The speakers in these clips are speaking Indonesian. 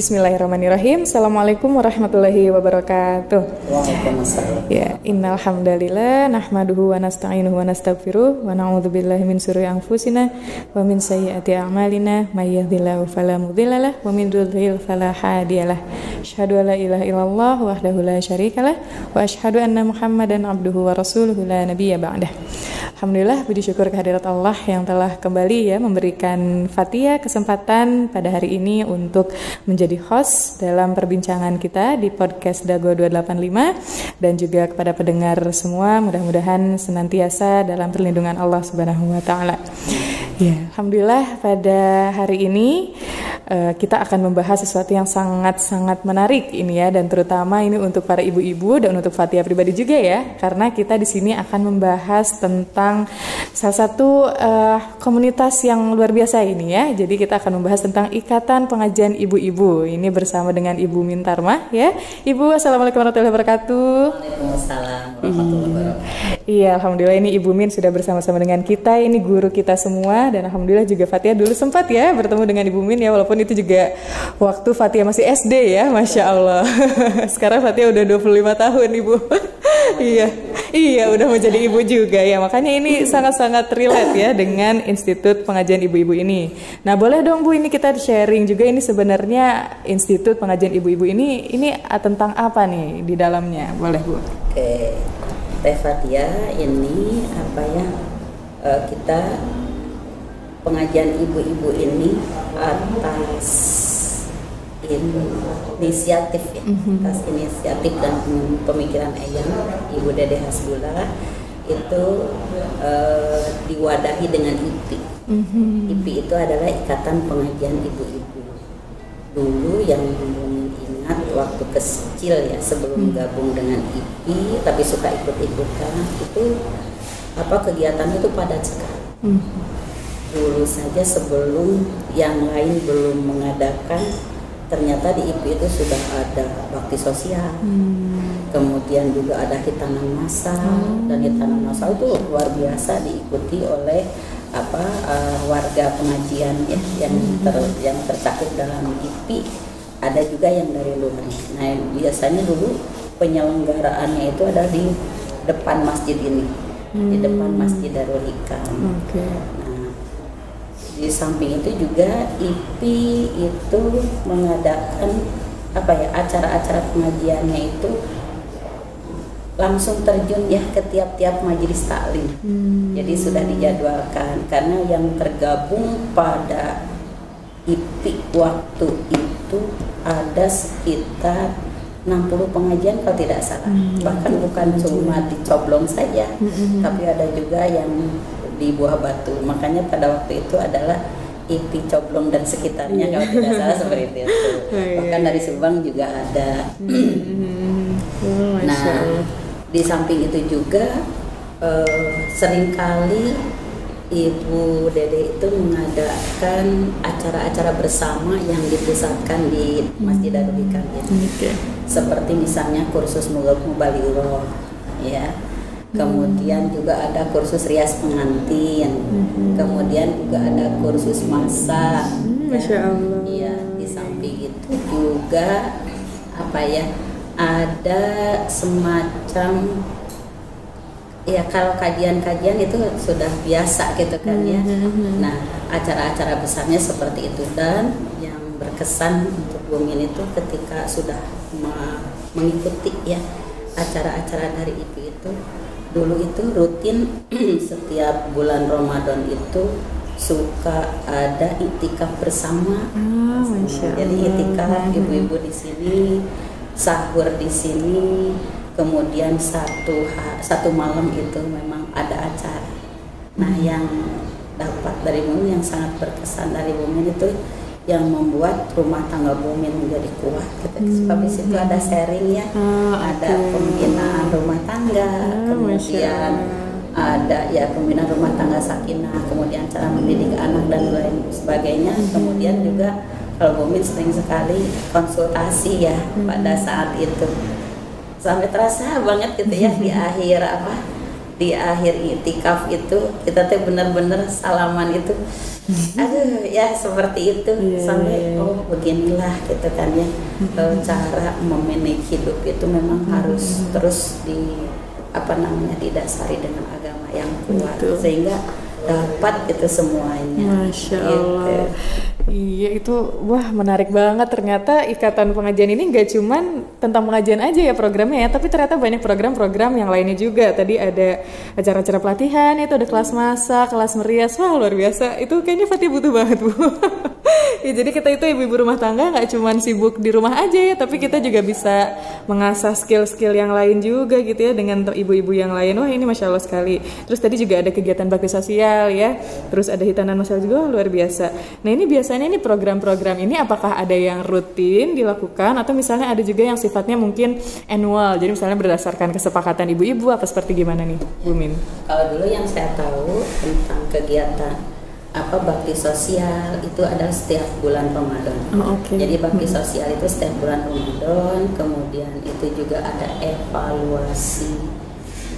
Bismillahirrahmanirrahim. Assalamualaikum warahmatullahi wabarakatuh. Waalaikumsalam. Ya, innal hamdalillah nahmaduhu wa nasta'inuhu wa nastaghfiruh wa na'udzubillahi min syururi anfusina wa min sayyiati a'malina may yahdihillahu fala mudhillalah wa min yudhlil fala hadiyalah. Asyhadu an la ilaha illallah wahdahu la syarikalah wa asyhadu anna Muhammadan abduhu wa rasuluhu la nabiyya ba'dah. Alhamdulillah puji syukur kehadirat Allah yang telah kembali ya memberikan Fatia kesempatan pada hari ini untuk menjadi host dalam perbincangan kita di podcast Dago 285 dan juga kepada pendengar semua mudah-mudahan senantiasa dalam perlindungan Allah Subhanahu wa taala. Ya, alhamdulillah pada hari ini kita akan membahas sesuatu yang sangat-sangat menarik ini ya dan terutama ini untuk para ibu-ibu dan untuk Fatia pribadi juga ya karena kita di sini akan membahas tentang salah satu uh, komunitas yang luar biasa ini ya. Jadi kita akan membahas tentang Ikatan Pengajian Ibu-ibu. Ini bersama dengan Ibu Mintarma ya. Ibu Assalamualaikum warahmatullahi wabarakatuh. Waalaikumsalam warahmatullahi wabarakatuh. Iya, alhamdulillah ini Ibu Min sudah bersama-sama dengan kita. Ini guru kita semua dan alhamdulillah juga Fatia dulu sempat ya bertemu dengan Ibu Min ya walaupun itu juga waktu Fatia masih SD ya, Masya Allah. Sekarang Fatia udah 25 tahun Ibu. iya, iya udah menjadi ibu juga ya. Makanya ini sangat-sangat relate ya dengan Institut Pengajian Ibu-Ibu ini. Nah boleh dong Bu ini kita sharing juga ini sebenarnya Institut Pengajian Ibu-Ibu ini ini tentang apa nih di dalamnya? Boleh Bu? Oke, Teh Fatia ini apa ya eh, kita pengajian ibu-ibu ini atas inisiatif ya, atas inisiatif dan pemikiran Eyang, Ibu Dede Hasbullah itu eh, diwadahi dengan IPI. IPI itu adalah Ikatan Pengajian Ibu-Ibu. Dulu yang waktu kecil ya sebelum gabung dengan IPI, tapi suka ikut-ikutan itu apa kegiatan itu padat sekali. Dulu saja sebelum yang lain belum mengadakan ternyata di IP itu sudah ada bakti sosial. Hmm. kemudian juga ada hitanan masal dan hitanan masal itu luar biasa diikuti oleh apa eh, warga pengajian ya yang ter, yang tercakup dalam IP ada juga yang dari luar nah biasanya dulu penyelenggaraannya itu ada di depan masjid ini di depan masjid Darul Hikam Oke. Nah, di samping itu juga IPI itu mengadakan apa ya acara-acara pengajiannya itu langsung terjun ya ke tiap-tiap majelis taklim. Hmm. Jadi sudah dijadwalkan karena yang tergabung pada IPI waktu itu ada sekitar 60 pengajian kalau tidak salah. Hmm, Bahkan bukan cuma di Coblong saja, Hmm. tapi ada juga yang di Buah Batu. Makanya pada waktu itu adalah IP Coblong dan sekitarnya kalau tidak salah seperti itu. Oh, iya, Bahkan dari Subang juga ada. Hmm. Oh, Masya Nah, di samping itu juga eh, sering kali Ibu Dede itu mengadakan acara-acara bersama yang dipusatkan di Masjid Darul Hikam ini. Oke. Seperti misalnya kursus Mubalighah ya. Kemudian juga ada kursus rias pengantin. Kemudian juga ada kursus masak. Hmm, ya. Masya Allah. Iya, di samping itu juga apa ya? Ada semacam ya kalau kajian-kajian itu sudah biasa gitu kan ya. Nah, acara-acara besarnya seperti itu. Dan yang berkesan untuk Bumin itu ketika sudah me- mengikuti ya acara-acara dari IP itu dulu itu rutin setiap bulan Ramadan itu suka ada itikaf bersama. Masya jadi itikaf ibu-ibu di sini sahur di sini kemudian satu satu malam itu memang ada acara. Nah yang dapat dari Bumin yang sangat berkesan dari Bumin itu yang membuat rumah tangga Bumin menjadi kuat. Gitu. sebab di situ ada sharing ya. Ah, ada oke. pembinaan rumah tangga Masya kemudian ada ya pembinaan rumah tangga sakinah kemudian cara mendidik anak dan lain sebagainya. Kemudian juga kalau Bumin sering sekali konsultasi ya pada saat itu sampai terasa banget gitu ya di akhir apa di akhir itikaf itu kita tuh bener-bener salaman itu aduh ya seperti itu Iya, sampai iya, iya. oh beginilah gitu kan ya Eh, cara memanage hidup itu memang harus terus di apa namanya didasari dengan agama yang kuat Betul. sehingga dapat itu semuanya Masya Gitu. Iya itu wah menarik banget. Ternyata ikatan pengajian ini nggak cuman tentang pengajian aja ya programnya ya tapi ternyata banyak program-program yang lainnya juga. Tadi ada acara-acara pelatihan itu ada kelas masak kelas merias. Wah luar biasa. Itu kayaknya Fatih butuh banget bu. Ya, jadi kita itu ibu-ibu rumah tangga nggak cuman sibuk di rumah aja ya tapi kita juga bisa mengasah skill-skill yang lain juga gitu ya dengan ibu-ibu yang lain. Wah ini masya Allah sekali. Terus tadi juga ada kegiatan bakti sosial ya. Terus ada hitanan masal juga wah, luar biasa. Nah ini biasanya ini program-program ini apakah ada yang rutin dilakukan atau misalnya ada juga yang sifatnya mungkin annual jadi misalnya berdasarkan kesepakatan ibu-ibu apa seperti gimana nih Bu Min Kalau dulu yang saya tahu tentang kegiatan apa bakti sosial itu adalah setiap bulan Ramadan. Oh, oke. Jadi bakti sosial itu setiap bulan Ramadan, kemudian itu juga ada evaluasi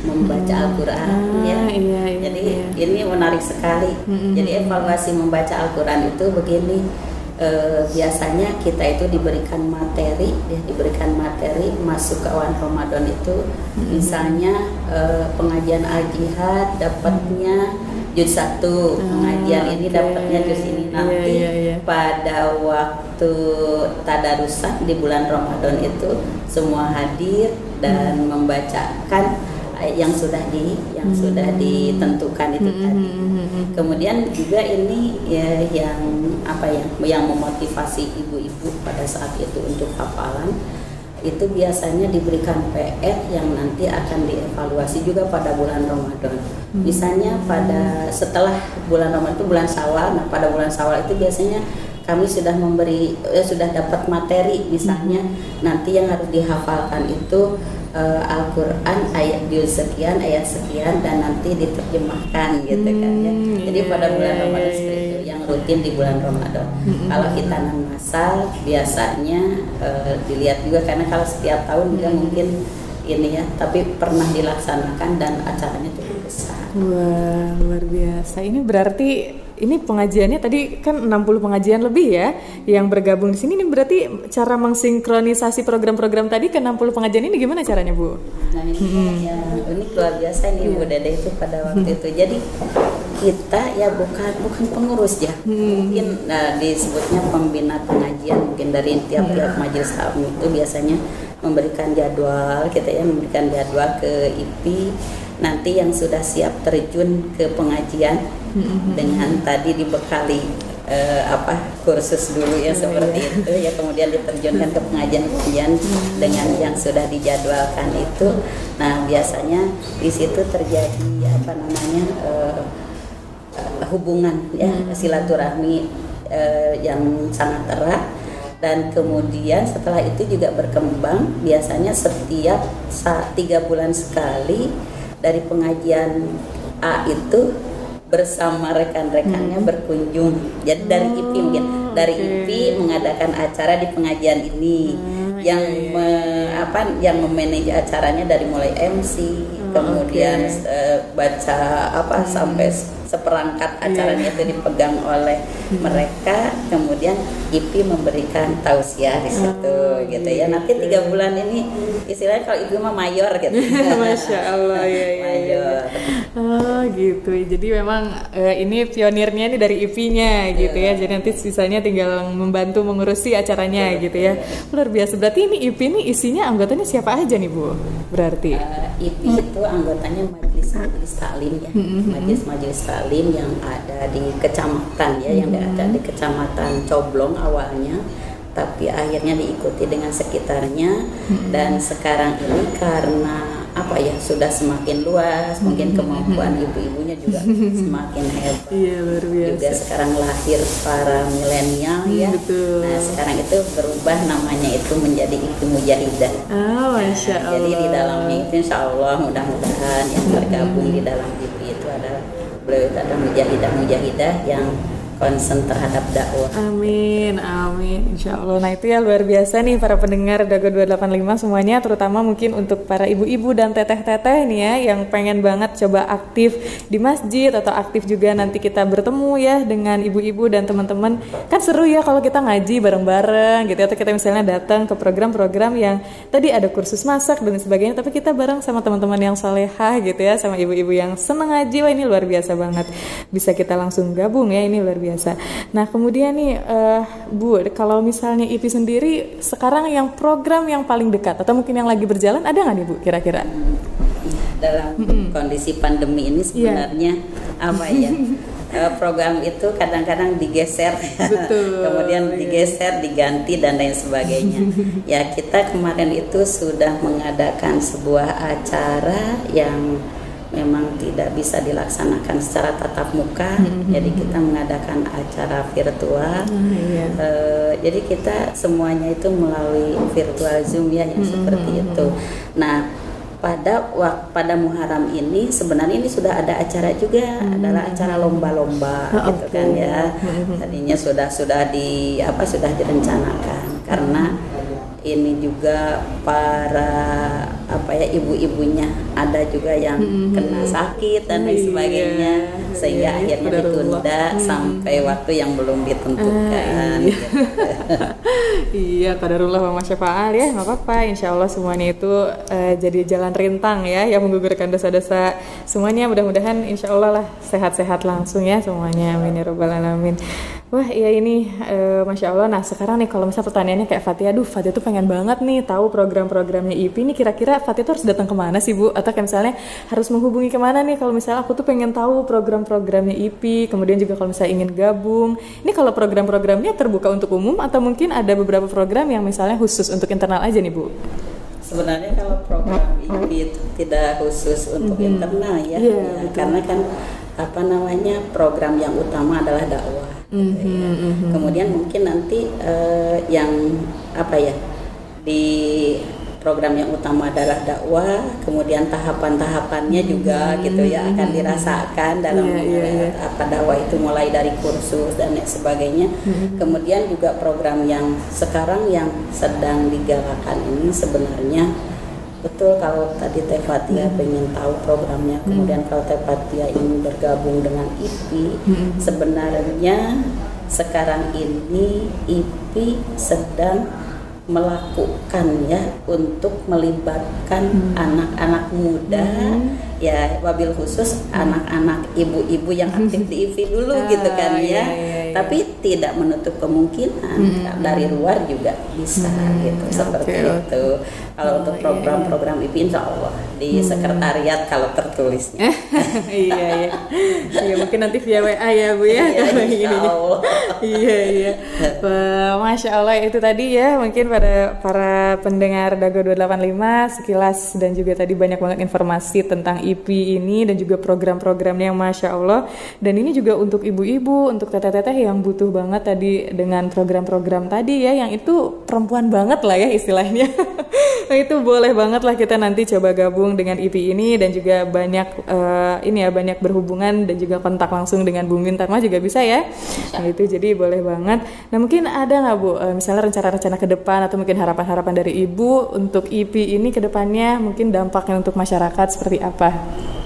membaca Al-Qur'an Ah, ya. iya, iya, Jadi iya. ini menarik sekali. Mm-mm. Jadi evaluasi membaca Al-Qur'an itu begini eh, biasanya kita itu diberikan materi ya diberikan materi masuk ke awan Ramadan itu misalnya eh, pengajian al-jihad dapatnya juz satu pengajian ini dapatnya juz ini Iya, nanti iya, iya. pada waktu tadarusan di bulan Ramadan itu semua hadir dan membacakan ayat yang sudah di yang sudah ditentukan itu tadi. Kemudian juga ini ya yang apa ya yang memotivasi ibu-ibu pada saat itu untuk hafalan itu biasanya diberikan PR yang nanti akan dievaluasi juga pada bulan Ramadan. Misalnya pada setelah bulan Ramadan itu bulan Syawal, nah pada bulan Syawal itu biasanya kami sudah memberi eh, sudah dapat materi misalnya nanti yang harus dihafalkan itu eh, Al-Qur'an ayat juz sekian ayat sekian dan nanti diterjemahkan gitu kan ya. Hmm, Jadi pada iya, bulan iya, Ramadan iya, seperti itu iya. yang rutin di bulan Ramadan. Kalau hitanan masal biasanya eh, dilihat juga karena kalau setiap tahun juga mungkin ini ya, tapi pernah dilaksanakan dan acaranya cukup besar. Wah, luar biasa. Ini berarti ini pengajiannya tadi kan 60 pengajian lebih ya yang bergabung di sini. Ini berarti cara mengsinkronisasi program-program tadi ke 60 pengajian ini gimana caranya, Bu? Nah ini ya ini luar biasa nih Bu Dede itu pada waktu itu. Jadi kita ya bukan bukan pengurus ya, mungkin nah, disebutnya pembina pengajian. Mungkin dari tiap-tiap majelis taklim itu biasanya memberikan jadwal kita ya memberikan jadwal ke IP nanti yang sudah siap terjun ke pengajian dengan tadi dibekali eh, apa kursus dulu ya seperti itu ya kemudian diterjunkan ke pengajian-pengajian dengan yang sudah dijadwalkan itu. Nah biasanya di situ terjadi apa namanya eh, hubungan ya silaturahmi eh, yang sangat erat. Dan kemudian setelah itu juga berkembang biasanya setiap saat tiga bulan sekali dari pengajian A itu bersama rekan-rekannya berkunjung. Jadi dari IP mungkin. Dari oke. IP mengadakan acara di pengajian ini. Yang me- apa yang memanage acaranya dari mulai MC kemudian oke. eh, baca apa sampai seperangkat acaranya itu dipegang oleh mereka kemudian IP memberikan tausiah di situ gitu ya. nanti tiga bulan ini istilahnya kalau ibu mah mayor gitu. Masya Allah ya, ya, mayor. Oh gitu. Jadi memang eh, ini pionirnya nih dari IP-nya gitu ya. Jadi nanti sisanya tinggal membantu mengurusi acaranya gitu ya. Luar biasa. Berarti ini IP ini isinya anggotanya siapa aja nih Bu? Berarti. Eh, IP itu anggotanya majelis-majelis taklim ya, majelis-majelis taklim yang ada di kecamatan ya, yang ada di kecamatan Coblong awalnya, tapi akhirnya diikuti dengan sekitarnya dan sekarang ini karena apa ya sudah semakin luas, mungkin kemampuan ibu-ibunya juga semakin hebat. Iya luar Juga biasa. sekarang lahir para milenial ya. Hmm, betul. Nah sekarang itu berubah namanya itu menjadi IP Mujahidah. Ah, masya Allah. Jadi di dalamnya itu insya Allah mudah-mudahan yang tergabung di dalam IP itu adalah beliau itu adalah mujahidah-mujahidah yang concern terhadap dakwah. Amin, amin, insya Allah. Nah itu ya luar biasa nih para pendengar Dago 285 semuanya, terutama mungkin untuk para ibu-ibu dan teteh-teteh nih ya yang pengen banget coba aktif di masjid atau aktif juga nanti kita bertemu ya dengan ibu-ibu dan teman-teman. Kan seru ya kalau kita ngaji bareng-bareng gitu atau kita misalnya datang ke program-program yang tadi ada kursus masak dan sebagainya, tapi kita bareng sama teman-teman yang salehah gitu ya, sama ibu-ibu yang seneng ngaji. Wah ini luar biasa banget. Bisa kita langsung gabung ya, ini luar biasa biasa. Nah kemudian nih uh, Bu, kalau misalnya IPI sendiri sekarang yang program yang paling dekat atau mungkin yang lagi berjalan ada nggak nih Bu kira-kira? Dalam mm -hmm. kondisi pandemi ini iya. sebenarnya yeah. apa ya? uh, program itu kadang-kadang digeser, Betul, kemudian digeser, diganti dan lain sebagainya. ya kita kemarin itu sudah mengadakan sebuah acara yang memang tidak bisa dilaksanakan secara tatap muka, mm-hmm. jadi kita mengadakan acara virtual. Mm, iya. uh, jadi kita semuanya itu melalui virtual Zoom ya, yang mm-hmm. seperti itu. Nah, pada pada Muharram ini sebenarnya ini sudah ada acara juga hmm. adalah acara lomba-lomba oh, gitu kan ya tadinya sudah sudah di apa sudah direncanakan karena ini juga para apa ya ibu-ibunya ada juga yang mm-hmm. kena sakit dan lain iya, sebagainya yeah. sehingga yeah, akhirnya ditunda mm-hmm. sampai waktu yang belum ditentukan. Uh, iya, iya kadarullah masya faal ya nggak apa-apa insya Allah semuanya itu uh, jadi jalan rintang ya yang menggugurkan dosa-dosa semuanya mudah-mudahan insya Allah lah sehat-sehat langsung ya semuanya amin ya robbal alamin. Wah iya ini uh, masya Allah. Nah sekarang nih kalau misalnya pertanyaannya kayak Fatih, aduh Fatih tuh pengen banget nih tahu program-programnya IP. Ini kira-kira Fatih tuh harus datang ke mana sih Bu? Atau kayak misalnya harus menghubungi ke mana nih kalau misalnya aku tuh pengen tahu program-programnya IP. Kemudian juga kalau misalnya ingin gabung. Ini kalau program-programnya terbuka untuk umum atau mungkin ada beberapa program yang misalnya khusus untuk internal aja nih Bu? Sebenarnya kalau program IP itu tidak khusus untuk mm -hmm. internal ya, yeah, ya karena kan apa namanya program yang utama adalah dakwah Mm -hmm, Kemudian mungkin nanti uh, yang apa ya di program yang utama adalah dakwah, kemudian tahapan-tahapannya juga mm-hmm. gitu ya akan dirasakan dalam yeah, yeah, yeah. apa dakwah itu mulai dari kursus dan lain sebagainya. Mm-hmm. Kemudian juga program yang sekarang yang sedang digalakan ini sebenarnya betul kalau tadi Teh Fatia hmm. pengen tahu programnya hmm. kemudian kalau Teh Fatia ingin bergabung dengan IPI hmm. sebenarnya sekarang ini IPI sedang melakukan ya untuk melibatkan hmm. anak-anak hmm. muda hmm. ya wabil khusus anak-anak ibu-ibu yang aktif di IPI dulu ah, gitu kan ya. Iya, iya, iya. Tapi tidak menutup kemungkinan hmm. dari luar juga bisa hmm. gitu seperti okay, itu. Kalau oh, untuk iya, program-program iya. IPI insya Allah di hmm. sekretariat kalau tertulisnya. iya iya. Iya mungkin nanti via WA ya Bu ya. Iya, insya Allah. iya iya. Wah, Masya Allah itu tadi ya mungkin pada para pendengar Dago 285 sekilas dan juga tadi banyak banget informasi tentang IP ini dan juga program-programnya yang Masya Allah dan ini juga untuk ibu-ibu, untuk teteh-teteh yang butuh banget tadi dengan program-program tadi ya yang itu perempuan banget lah ya istilahnya nah, itu boleh banget lah kita nanti coba gabung dengan IP ini dan juga banyak uh, ini ya banyak berhubungan dan juga kontak langsung dengan Bu Mintarma juga bisa ya nah itu jadi boleh banget nah mungkin ada nggak Bu uh, misalnya rencana-rencana ke depan atau mungkin harapan-harapan dari Ibu untuk IP ini ke depannya mungkin dampaknya untuk masyarakat seperti apa?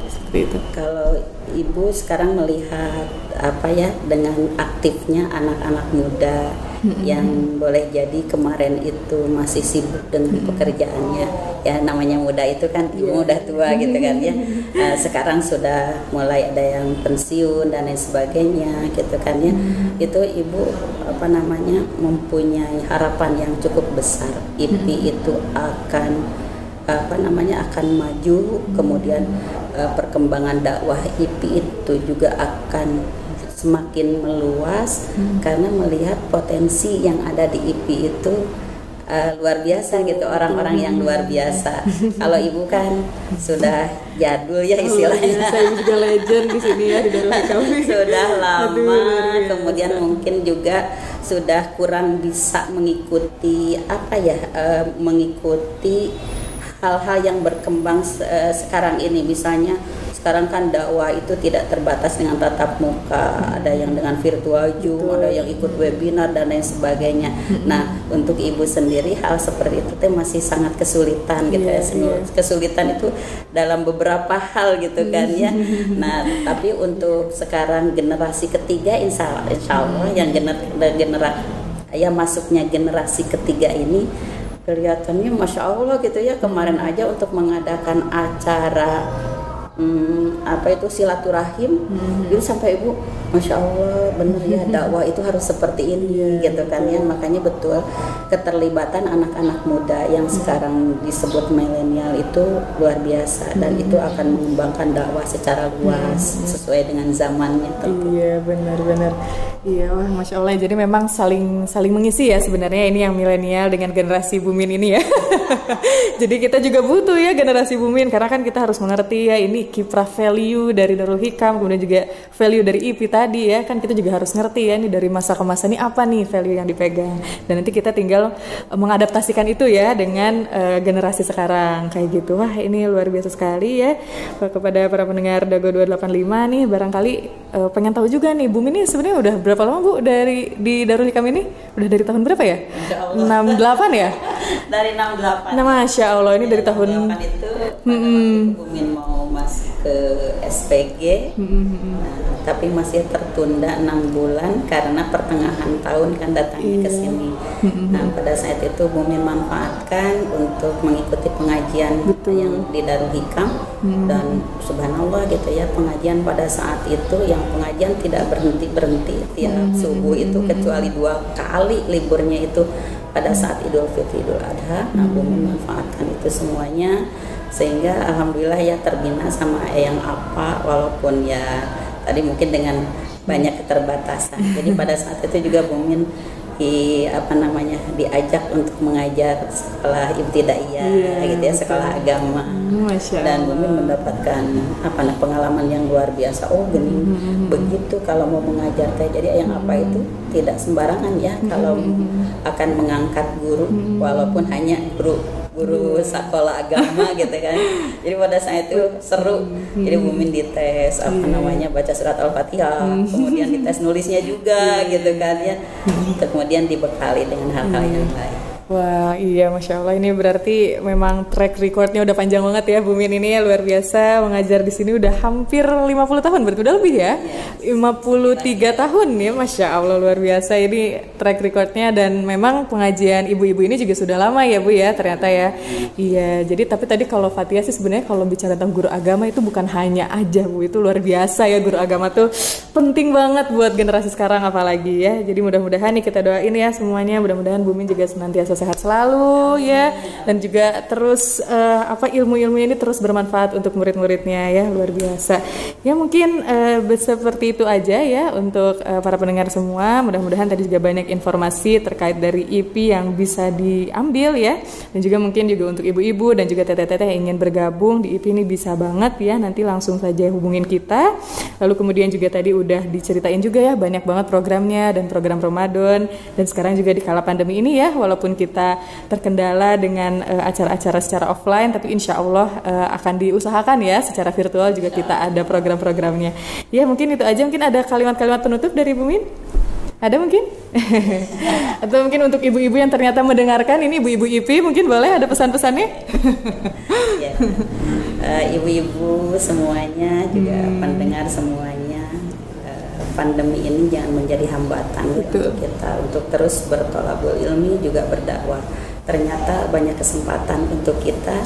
Seperti itu. Kalau Ibu sekarang melihat apa ya dengan aktifnya anak-anak muda hmm yang boleh jadi kemarin itu masih sibuk dengan hmm pekerjaannya. Ya namanya muda itu kan yeah. muda tua gitu kan ya. Uh, sekarang sudah mulai ada yang pensiun dan lain sebagainya gitu kan ya. Hmm itu ibu apa namanya mempunyai harapan yang cukup besar. IPI hmm itu akan apa namanya akan maju. Kemudian uh, perkembangan dakwah IPI itu juga akan semakin meluas hmm. karena melihat potensi yang ada di IPI itu uh, luar biasa gitu orang-orang yang luar biasa. Kalau ibu kan sudah jadul ya istilahnya. Oh, saya juga legend di sini ya di sudah lama, kemudian mungkin juga sudah kurang bisa mengikuti apa ya uh, mengikuti hal-hal yang berkembang uh, sekarang ini misalnya sekarang kan dakwah itu tidak terbatas dengan tatap muka, ada yang dengan virtual Zoom, ada yang ikut webinar dan lain sebagainya. Nah, untuk ibu sendiri hal seperti itu teh masih sangat kesulitan gitu Iya, ya. Senu- Kesulitan itu dalam beberapa hal gitu kan ya. Nah, tapi untuk sekarang generasi ketiga insya Allah, insya Allah yang gener, genera, ya masuknya generasi ketiga ini kelihatannya masya Allah gitu ya kemarin aja untuk mengadakan acara hmm, apa itu silaturahim? Itu sampai ibu masya Allah bener ya dakwah itu harus seperti ini gitu kan ya makanya betul keterlibatan anak-anak muda yang sekarang disebut milenial itu luar biasa dan itu akan mengembangkan dakwah secara luas sesuai dengan zamannya tentu. Iya benar-benar. Iya wah masya Allah. Jadi memang saling saling mengisi ya sebenarnya ini yang milenial dengan generasi bumin ini ya. Jadi kita juga butuh ya generasi bumin karena kan kita harus mengerti ya ini kiprah value dari Darul Hikam kemudian juga value dari IP tadi ya kan kita juga harus ngerti ya ini dari masa ke masa ini apa nih value yang dipegang. Dan nanti kita tinggal eh, mengadaptasikan itu ya dengan eh, generasi sekarang. Kayak gitu. Wah ini luar biasa sekali ya. Kepada para pendengar Dago 285 nih barangkali eh, pengen tahu juga nih Bumi ini sebenarnya udah berapa lama Bu dari di Darul Hikam ini? Udah dari tahun berapa ya? Insya Allah. 68 ya? Dari 68 Nah, Masya Allah ini dari tahun itu itu Bumin mau masuk ke SPG, nah, tapi masih tertunda enam bulan karena pertengahan tahun kan datangnya ke sini. Nah pada saat itu Bumin manfaatkan untuk mengikuti pengajian yang di Darul Hikam. Dan Subhanallah gitu ya pengajian pada saat itu yang pengajian tidak berhenti berhenti tiap subuh itu kecuali dua kali liburnya itu pada saat Idul Fitri Idul Adha. Nah, Bumi memanfaatkan itu semuanya sehingga alhamdulillah ya terbina sama Eyang apa walaupun ya tadi mungkin dengan banyak keterbatasan. Jadi pada saat itu juga Bumin di apa namanya diajak untuk mengajar sekolah ibtidaiyah Iya, gitu ya sekolah agama. Masya dan Bumi mendapatkan apa nah, pengalaman yang luar biasa. Oh gini begitu kalau mau mengajar teh. Jadi yang apa itu tidak sembarangan ya kalau akan mengangkat guru walaupun hanya guru guru sekolah agama gitu kan. Jadi pada saat itu seru. Jadi Bumin dites apa namanya baca surat al-fatihah kemudian dites nulisnya juga gitu kan ya. Kemudian dibekali dengan hal-hal yang lain Wah iya Masya Allah. Ini berarti memang track recordnya udah panjang banget ya Bu Min. Ini ya luar biasa. Mengajar di sini udah hampir 50 tahun berarti udah lebih ya? 53 tahun ya Masya Allah luar biasa. Ini track recordnya dan memang pengajian ibu-ibu ini juga sudah lama ya Bu ya ternyata ya. Iya jadi tapi tadi kalau Fatia sih sebenarnya kalau bicara tentang guru agama itu bukan hanya aja Bu. Itu luar biasa ya guru agama tuh penting banget buat generasi sekarang apalagi ya. Jadi mudah-mudahan nih kita doain ya semuanya. Mudah-mudahan Bu Min juga senantiasa sehat selalu ya. Dan juga terus eh, apa ilmu-ilmunya ini terus bermanfaat untuk murid-muridnya ya. Luar biasa. Ya mungkin eh, seperti itu aja ya untuk eh, para pendengar semua. Mudah-mudahan tadi juga banyak informasi terkait dari IP yang bisa diambil ya. Dan juga mungkin juga untuk ibu-ibu dan juga teteh-teteh yang ingin bergabung di IP ini bisa banget ya. Nanti langsung saja hubungin kita. Lalu kemudian juga tadi udah diceritain juga ya banyak banget programnya dan program Ramadan. Dan sekarang juga di kala pandemi ini ya walaupun kita terkendala dengan eh, acara-acara secara offline tapi insya Allah eh, akan diusahakan ya secara virtual juga kita ada program-programnya. Ya mungkin itu aja. Mungkin ada kalimat-kalimat penutup dari Bu Min? Ada mungkin? Atau mungkin untuk ibu-ibu yang ternyata mendengarkan ini ibu-ibu IP mungkin boleh ada pesan-pesannya? Ya. Eh, ibu-ibu semuanya juga pendengar semuanya pandemi ini jangan menjadi hambatan ya Betul. untuk kita untuk terus bertolabul ilmi juga berdakwah. Ternyata banyak kesempatan untuk kita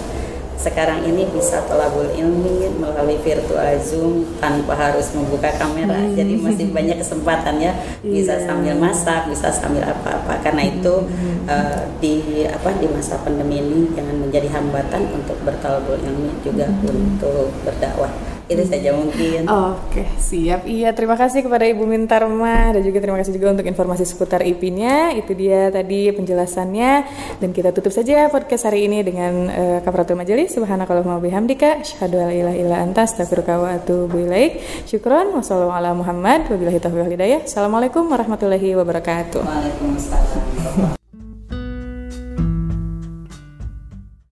sekarang ini bisa tolabul ilmi melalui virtual zoom tanpa harus membuka kamera. Jadi masih banyak kesempatan ya. Bisa Iya. sambil masak bisa sambil apa-apa. Karena itu eh, di apa di masa pandemi ini jangan menjadi hambatan untuk bertolabul ilmi juga untuk berdakwah itu saja mungkin Oke, siap. Iya, terima kasih kepada Ibu Mintarma dan juga terima kasih juga untuk informasi seputar IP-nya. Itu dia tadi penjelasannya dan kita tutup saja podcast hari ini dengan uh, kafaratul majelis. Subhanakallahumma bihamdika asyhadu an la ilaha illa anta astaghfiruka wa atubu ilaik. Syukron wassalamu ala Muhammad wabillahi taufiq wal hidayah. Assalamualaikum warahmatullahi wabarakatuh. Waalaikumsalam